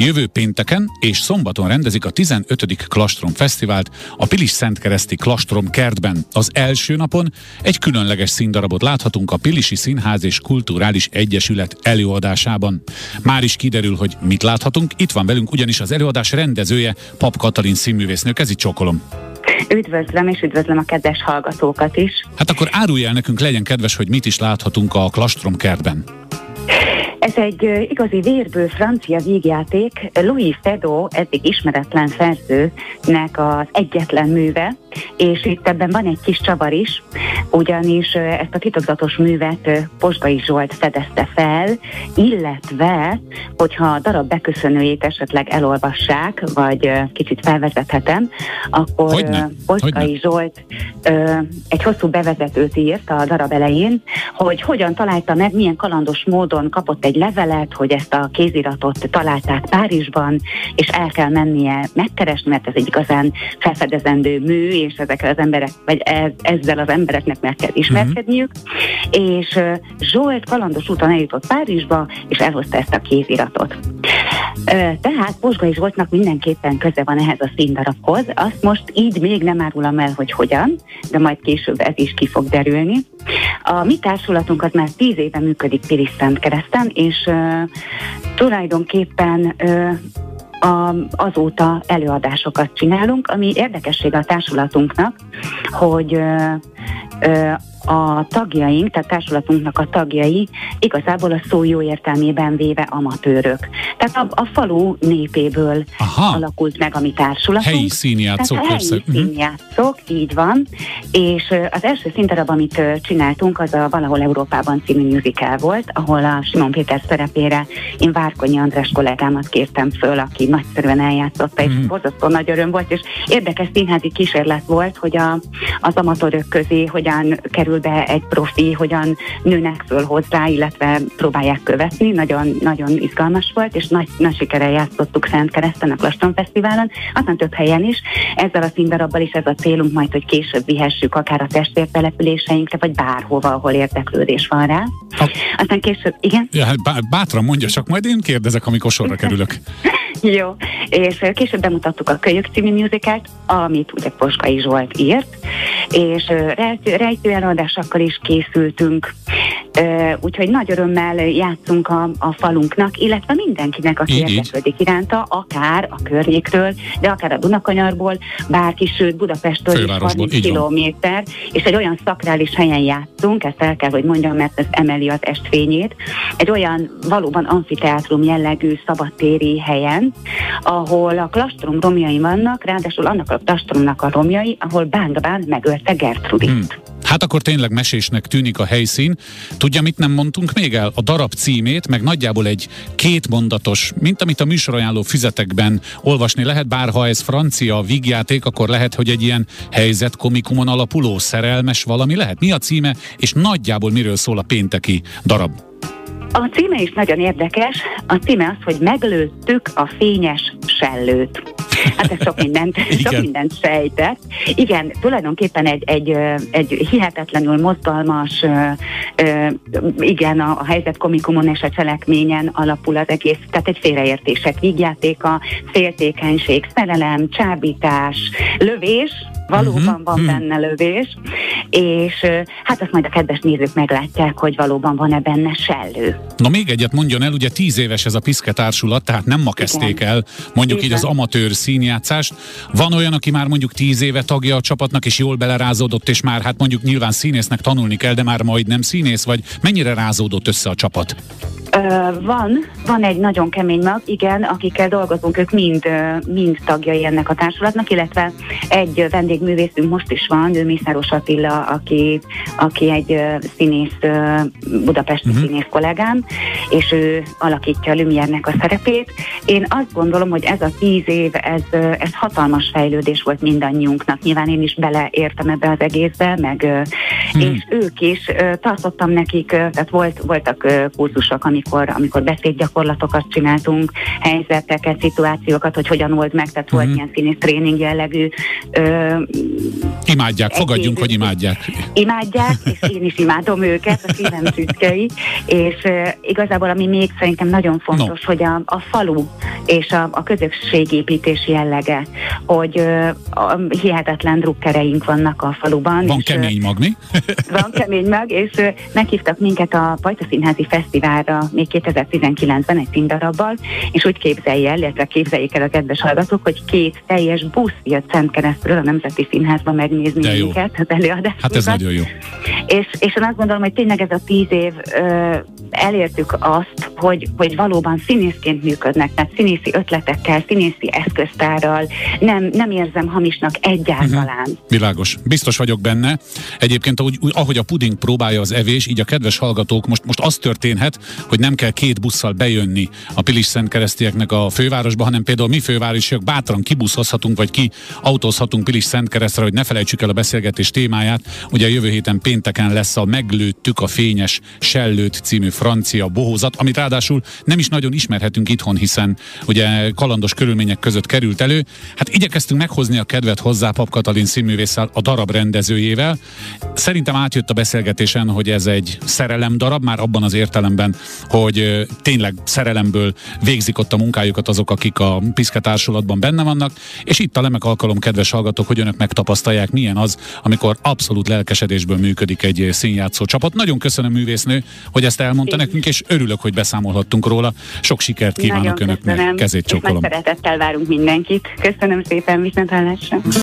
Jövő pénteken és szombaton rendezik a 15. Klastrom Fesztivált a Pilis Szentkereszti Klastrom kertben. Az első napon egy különleges színdarabot láthatunk a Pilisi Színház és Kulturális Egyesület előadásában. Már is kiderül, hogy mit láthatunk. Itt van velünk ugyanis az előadás rendezője, Pap Katalin színművésznő. Kezit csokolom. Üdvözlöm, és üdvözlöm a kedves hallgatókat is. Hát akkor árulj el nekünk, legyen kedves, hogy mit is láthatunk a Klastrom kertben. Ez egy igazi vérből francia vígjáték, Louis Fedot, eddig ismeretlen szerzőnek az egyetlen műve, és itt ebben van egy kis csavar is, ugyanis ezt a titokzatos művet Posgai Zsolt fedezte fel, illetve, hogyha a darab beköszönőjét esetleg elolvassák, vagy kicsit felvezethetem, akkor Hogyne? Posgai Hogyne? Zsolt egy hosszú bevezetőt írt a darab elején, hogy hogyan találta meg, milyen kalandos módon kapott egy levelet, hogy ezt a kéziratot találták Párizsban, és el kell mennie megkeresni, mert ez egy igazán felfedezendő mű, és ezekkel az emberek, vagy ez, ezzel az embereknek meg kell ismerkedniük, uh-huh. és Zsolt kalandos úton eljutott Párizsba, és elhozta ezt a kéziratot. Tehát Posgai Zsoltnak mindenképpen köze van ehhez a színdarabhoz. Azt most így még nem árulom el, hogy hogyan, de majd később ez is ki fog derülni. A mi társulatunk az már tíz éve működik Pilis kereszten, és uh, tulajdonképpen uh, a, azóta előadásokat csinálunk, ami érdekesség a társulatunknak, hogy ö, ö, a tagjaink, tehát társulatunknak a tagjai igazából a szó jó értelmében véve amatőrök. Tehát a, a falu népéből Aha. alakult meg a mi társulatunk. Helyi színjátszók. Tehát helyi mhm. színjátszók, így van. És az első színdarab, amit csináltunk, az a Valahol Európában című musical volt, ahol a Simon Péter szerepére én Várkonyi András kollégámat kértem föl, aki nagyszerűen eljátszotta, és mm. borzasztó nagy öröm volt, és érdekes színházi kísérlet volt, hogy a, az amatőrök közé hogyan kerül kerül be egy profi, hogyan nőnek föl hozzá, illetve próbálják követni. Nagyon, nagyon izgalmas volt, és nagy, nagy sikerrel játszottuk Szent Kereszten a Klaston Fesztiválon, aztán több helyen is. Ezzel a színdarabbal is ez a célunk majd, hogy később vihessük akár a testvértelepüléseinkre, vagy bárhova, ahol érdeklődés van rá. A... Aztán később, igen? Ja, hát bátran mondja, csak majd én kérdezek, amikor sorra kerülök. Jó, és később bemutattuk a Kölyök című musicalt, amit ugye Poskai Zsolt írt, és rejtő, előadásokkal is készültünk, úgyhogy nagy örömmel játszunk a, a falunknak, illetve mindenkinek, aki érdeklődik iránta, akár a környékről, de akár a Dunakanyarból, bárki, sőt Budapestről is 30 kilométer, és egy olyan szakrális helyen játszunk, ezt el kell, hogy mondjam, mert ez emeli az estfényét, egy olyan valóban amfiteátrum jellegű szabadtéri helyen, ahol a klastrom romjai vannak, ráadásul annak a klastromnak a romjai, ahol Bándabán megölte Gertrudit. Hmm. Hát akkor tényleg mesésnek tűnik a helyszín. Tudja, mit nem mondtunk még el? A darab címét, meg nagyjából egy kétmondatos, mint amit a műsorajánló füzetekben olvasni lehet, bár ha ez francia vígjáték, akkor lehet, hogy egy ilyen helyzet komikumon alapuló szerelmes valami lehet. Mi a címe, és nagyjából miről szól a pénteki darab? A címe is nagyon érdekes. A címe az, hogy meglőttük a fényes sellőt. Hát ez sok mindent, sok mindent sejtett. Igen, tulajdonképpen egy, egy, egy hihetetlenül mozgalmas, igen, a, a helyzet komikumon és a cselekményen alapul az egész, tehát egy félreértések vígjátéka, féltékenység, szerelem, csábítás, lövés, valóban uh-huh. van uh-huh. benne lövés, és hát azt majd a kedves nézők meglátják, hogy valóban van-e benne sellő. Na még egyet mondjon el, ugye tíz éves ez a Piszke társulat, tehát nem ma kezdték Igen. el mondjuk Igen. így az amatőr színjátszást. Van olyan, aki már mondjuk tíz éve tagja a csapatnak, és jól belerázódott, és már hát mondjuk nyilván színésznek tanulni kell, de már majd nem színész, vagy mennyire rázódott össze a csapat? Van, van egy nagyon kemény mag, igen, akikkel dolgozunk, ők mind, mind tagjai ennek a társulatnak, illetve egy vendégművészünk most is van, ő Mészáros Attila, aki, aki egy színész, budapesti uh-huh. színész kollégám, és ő alakítja a Lumiernek a szerepét. Én azt gondolom, hogy ez a tíz év, ez, ez hatalmas fejlődés volt mindannyiunknak. Nyilván én is beleértem ebbe az egészbe, meg hmm. és ők is, tartottam nekik, tehát volt, voltak kurzusok, amikor, amikor beszédgyakorlatokat csináltunk, helyzeteket, szituációkat, hogy hogyan old meg, tehát volt hmm. ilyen színész tréning jellegű ö, Imádják, fogadjunk, hogy imádják. Imádják, és én is imádom őket, a szívem tüskei, és uh, igazából ami még szerintem nagyon fontos, no. hogy a, a falu és a, a közösségépítés jellege, hogy uh, a, hihetetlen drukkereink vannak a faluban. Van és, kemény mag, mi? van kemény mag, és uh, meghívtak minket a Pajta Színházi Fesztiválra még 2019-ben egy színdarabbal, és úgy képzelj el, illetve képzeljék el a kedves hallgatók, hogy két teljes busz jött Szentkeresztről a Nemzeti Színházba megnézni De jó. minket, az előadást. Hát ez nagyon jó. És, és én azt gondolom, hogy tényleg ez a tíz év ö, elértük azt, hogy, hogy valóban színészként működnek, mert színészi ötletekkel, színészi eszköztárral nem, nem érzem hamisnak egyáltalán. Uh-huh. Világos. Biztos vagyok benne. Egyébként, ahogy, ahogy a puding próbálja az evés, így a kedves hallgatók, most, most az történhet, hogy nem kell két busszal bejönni a Pilis Szent keresztieknek a fővárosba, hanem például mi fővárosiak bátran kibuszozhatunk, vagy ki autózhatunk Pilis Szent keresztre, hogy ne felejtsük el a beszélgetés témáját. Ugye a jövő héten pénteken lesz a Meglőttük a fényes Sellőt című francia bohózat, amit ráadásul nem is nagyon ismerhetünk itthon, hiszen ugye kalandos körülmények között került elő. Hát igyekeztünk meghozni a kedvet hozzá Pap Katalin színművésszel, a darab rendezőjével. Szerintem átjött a beszélgetésen, hogy ez egy szerelem darab, már abban az értelemben, hogy tényleg szerelemből végzik ott a munkájukat azok, akik a Piszke társulatban benne vannak, és itt a Lemek alkalom, kedves hallgatók, hogy önök megtapasztalják, milyen az, amikor abszolút lelkesedésből működik egy színjátszó csapat. Nagyon köszönöm művésznő, hogy ezt elmondta nekünk, és örülök, hogy beszámolhattunk róla. Sok sikert kívánok Nagyon önöknek, köszönöm. kezét csókolom. Nagy szeretettel várunk mindenkit. Köszönöm szépen, viszont hallásra.